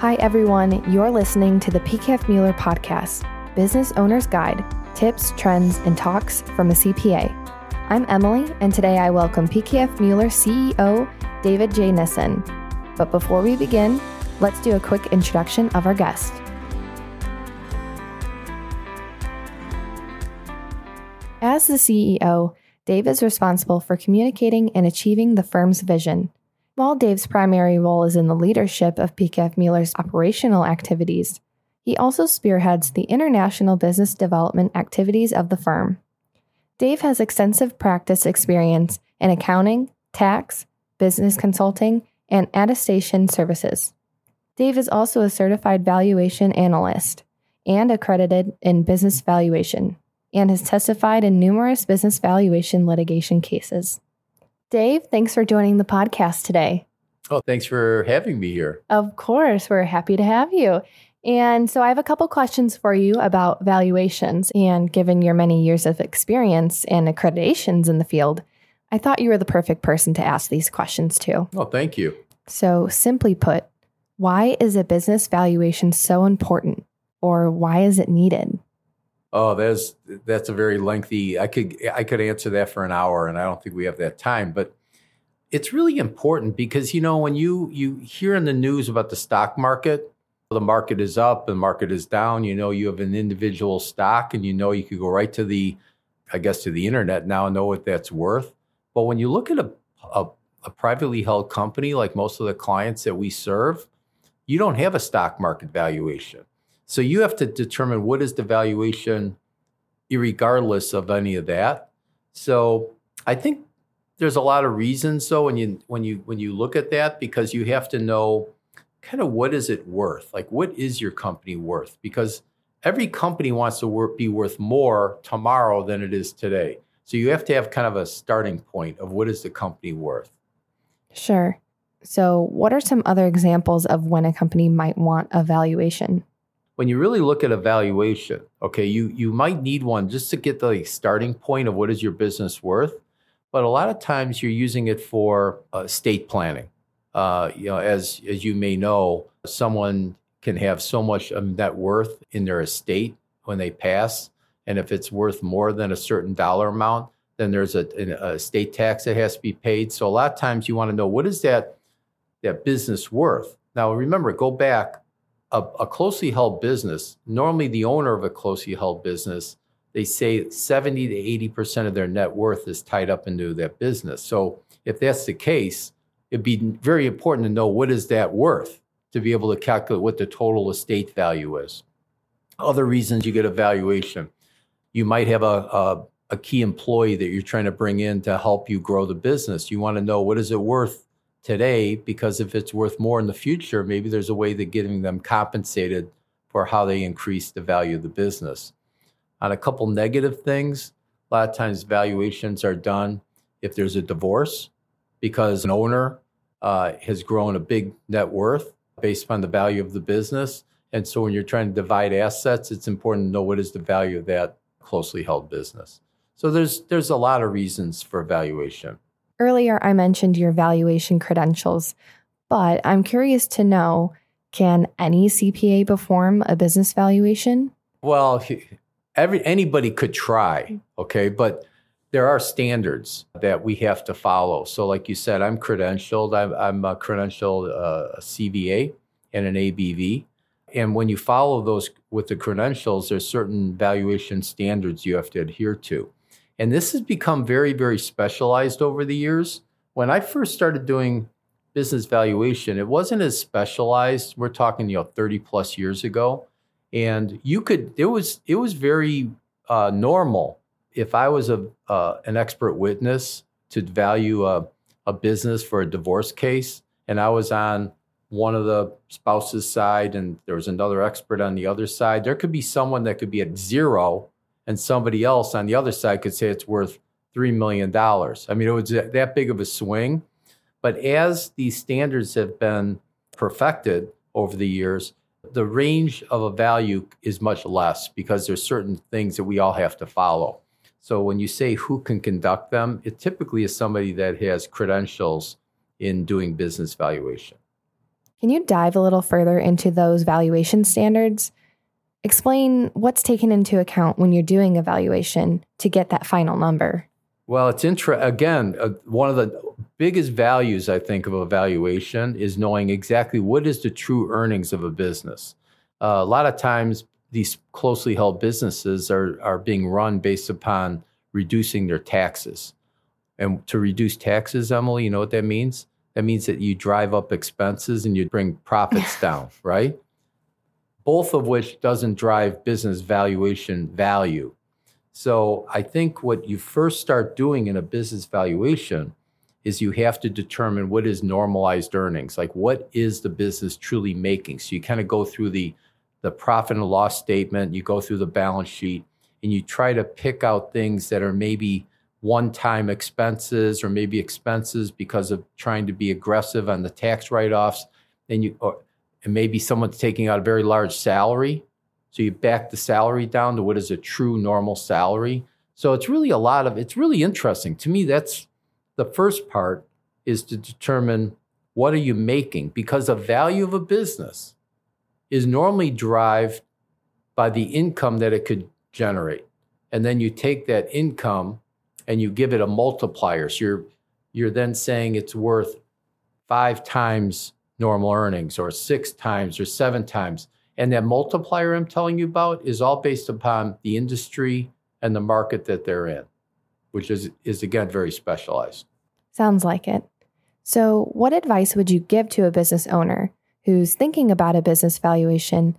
Hi, everyone. You're listening to the PKF Mueller podcast, Business Owner's Guide Tips, Trends, and Talks from a CPA. I'm Emily, and today I welcome PKF Mueller CEO David J. Nissen. But before we begin, let's do a quick introduction of our guest. As the CEO, Dave is responsible for communicating and achieving the firm's vision. While Dave's primary role is in the leadership of PKF Mueller's operational activities, he also spearheads the international business development activities of the firm. Dave has extensive practice experience in accounting, tax, business consulting, and attestation services. Dave is also a certified valuation analyst and accredited in business valuation and has testified in numerous business valuation litigation cases. Dave, thanks for joining the podcast today. Oh, thanks for having me here. Of course, we're happy to have you. And so I have a couple questions for you about valuations. And given your many years of experience and accreditations in the field, I thought you were the perfect person to ask these questions to. Oh, thank you. So, simply put, why is a business valuation so important or why is it needed? Oh, that's that's a very lengthy. I could I could answer that for an hour, and I don't think we have that time. But it's really important because you know when you you hear in the news about the stock market, the market is up, the market is down. You know you have an individual stock, and you know you could go right to the, I guess to the internet now and know what that's worth. But when you look at a, a a privately held company like most of the clients that we serve, you don't have a stock market valuation. So you have to determine what is the valuation, regardless of any of that. So I think there's a lot of reasons. So when you when you when you look at that, because you have to know kind of what is it worth? Like what is your company worth? Because every company wants to work, be worth more tomorrow than it is today. So you have to have kind of a starting point of what is the company worth. Sure. So, what are some other examples of when a company might want a valuation? When you really look at a valuation, okay, you you might need one just to get the starting point of what is your business worth. But a lot of times you're using it for uh, estate planning. Uh, you know, as as you may know, someone can have so much net worth in their estate when they pass, and if it's worth more than a certain dollar amount, then there's a, a estate tax that has to be paid. So a lot of times you want to know what is that that business worth. Now remember, go back a, a, closely held business, normally the owner of a closely held business, they say 70 to 80% of their net worth is tied up into that business. So if that's the case, it'd be very important to know what is that worth to be able to calculate what the total estate value is. Other reasons you get a valuation. You might have a, a, a key employee that you're trying to bring in to help you grow the business. You want to know what is it worth today because if it's worth more in the future, maybe there's a way that getting them compensated for how they increase the value of the business. On a couple negative things, a lot of times valuations are done if there's a divorce because an owner uh, has grown a big net worth based upon the value of the business. And so when you're trying to divide assets, it's important to know what is the value of that closely held business. So there's there's a lot of reasons for valuation. Earlier, I mentioned your valuation credentials, but I'm curious to know can any CPA perform a business valuation? Well, every anybody could try, okay, but there are standards that we have to follow. So, like you said, I'm credentialed. I'm, I'm a credentialed uh, CVA and an ABV. And when you follow those with the credentials, there's certain valuation standards you have to adhere to. And this has become very, very specialized over the years. When I first started doing business valuation, it wasn't as specialized. We're talking, you know, 30 plus years ago. And you could, it was, it was very uh, normal if I was a, uh, an expert witness to value a, a business for a divorce case, and I was on one of the spouse's side and there was another expert on the other side, there could be someone that could be at zero and somebody else on the other side could say it's worth $3 million. I mean, it was that big of a swing. But as these standards have been perfected over the years, the range of a value is much less because there's certain things that we all have to follow. So when you say who can conduct them, it typically is somebody that has credentials in doing business valuation. Can you dive a little further into those valuation standards? Explain what's taken into account when you're doing evaluation to get that final number. Well, it's intra- again, uh, one of the biggest values I think of a valuation is knowing exactly what is the true earnings of a business. Uh, a lot of times these closely held businesses are are being run based upon reducing their taxes. And to reduce taxes, Emily, you know what that means? That means that you drive up expenses and you bring profits down, right? Both of which doesn't drive business valuation value. So I think what you first start doing in a business valuation is you have to determine what is normalized earnings, like what is the business truly making. So you kind of go through the the profit and loss statement, you go through the balance sheet, and you try to pick out things that are maybe one-time expenses or maybe expenses because of trying to be aggressive on the tax write-offs. And you or, and maybe someone's taking out a very large salary. So you back the salary down to what is a true normal salary. So it's really a lot of, it's really interesting. To me, that's the first part is to determine what are you making because the value of a business is normally derived by the income that it could generate. And then you take that income and you give it a multiplier. So you're, you're then saying it's worth five times normal earnings or six times or seven times. And that multiplier I'm telling you about is all based upon the industry and the market that they're in, which is, is again very specialized. Sounds like it. So, what advice would you give to a business owner who's thinking about a business valuation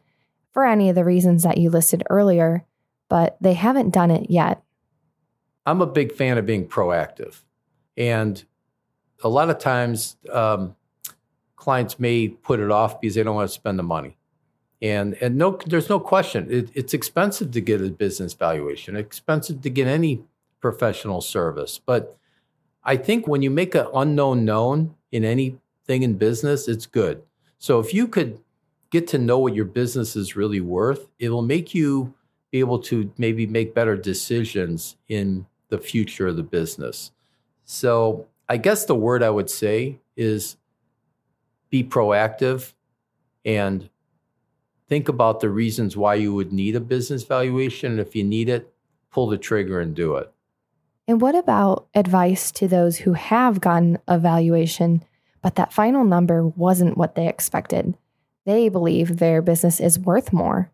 for any of the reasons that you listed earlier, but they haven't done it yet? I'm a big fan of being proactive. And a lot of times, um, clients may put it off because they don't want to spend the money. And and no, there's no question. It, it's expensive to get a business valuation. expensive to get any professional service. But I think when you make an unknown known in anything in business, it's good. So if you could get to know what your business is really worth, it will make you be able to maybe make better decisions in the future of the business. So I guess the word I would say is be proactive and think about the reasons why you would need a business valuation. And if you need it, pull the trigger and do it. And what about advice to those who have gotten a valuation, but that final number wasn't what they expected? They believe their business is worth more.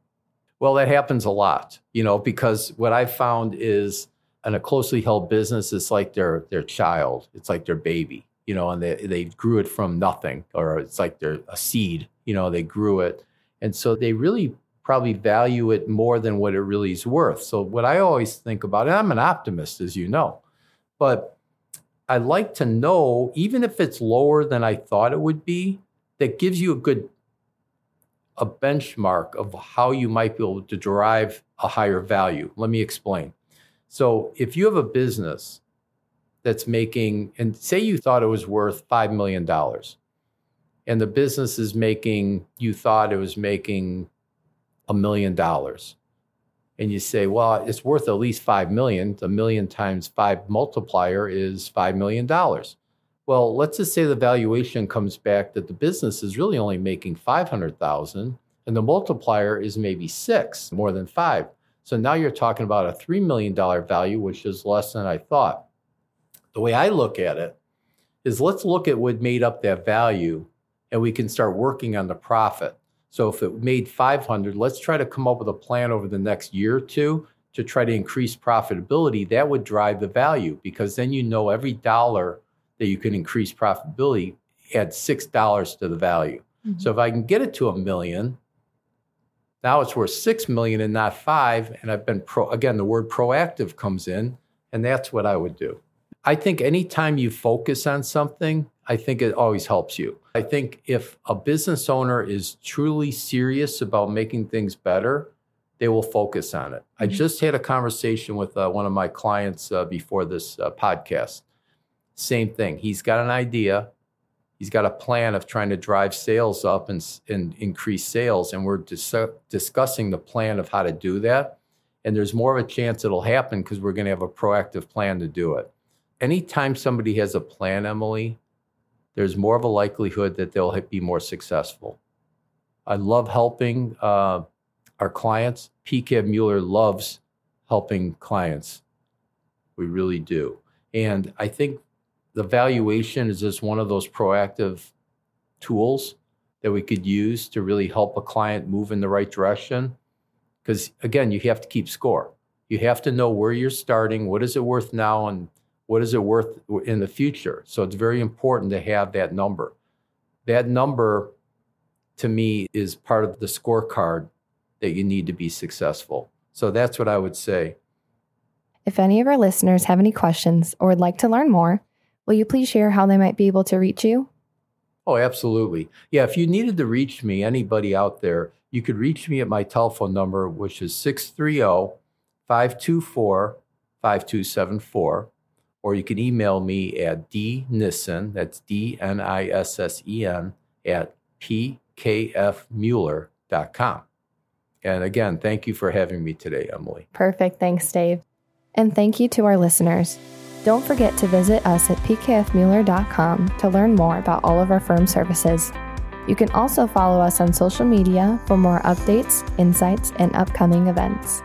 Well, that happens a lot, you know, because what I've found is in a closely held business, it's like their their child, it's like their baby you know, and they, they grew it from nothing, or it's like they're a seed, you know, they grew it. And so they really probably value it more than what it really is worth. So, what I always think about, and I'm an optimist, as you know, but I like to know, even if it's lower than I thought it would be, that gives you a good a benchmark of how you might be able to derive a higher value. Let me explain. So, if you have a business that's making, and say you thought it was worth $5 million, and the business is making, you thought it was making a million dollars. And you say, well, it's worth at least 5 million. A million times five multiplier is $5 million. Well, let's just say the valuation comes back that the business is really only making 500,000 and the multiplier is maybe six, more than five. So now you're talking about a $3 million value, which is less than I thought the way I look at it is let's look at what made up that value and we can start working on the profit. So if it made 500, let's try to come up with a plan over the next year or two to try to increase profitability. That would drive the value because then you know every dollar that you can increase profitability adds $6 to the value. Mm-hmm. So if I can get it to a million, now it's worth 6 million and not 5 and I've been pro again the word proactive comes in and that's what I would do. I think anytime you focus on something, I think it always helps you. I think if a business owner is truly serious about making things better, they will focus on it. Mm-hmm. I just had a conversation with uh, one of my clients uh, before this uh, podcast. Same thing. He's got an idea. He's got a plan of trying to drive sales up and, and increase sales. And we're dis- discussing the plan of how to do that. And there's more of a chance it'll happen because we're going to have a proactive plan to do it anytime somebody has a plan, Emily, there's more of a likelihood that they'll be more successful. I love helping uh, our clients. PKF Mueller loves helping clients. We really do. And I think the valuation is just one of those proactive tools that we could use to really help a client move in the right direction. Because again, you have to keep score. You have to know where you're starting, what is it worth now, and what is it worth in the future. So it's very important to have that number. That number, to me, is part of the scorecard that you need to be successful. So that's what I would say. If any of our listeners have any questions or would like to learn more, will you please share how they might be able to reach you? Oh, absolutely. Yeah, if you needed to reach me, anybody out there, you could reach me at my telephone number, which is 630 524 5274. Or you can email me at dnissen, that's D N I S S E N, at pkfmueller.com. And again, thank you for having me today, Emily. Perfect. Thanks, Dave. And thank you to our listeners. Don't forget to visit us at pkfmueller.com to learn more about all of our firm services. You can also follow us on social media for more updates, insights, and upcoming events.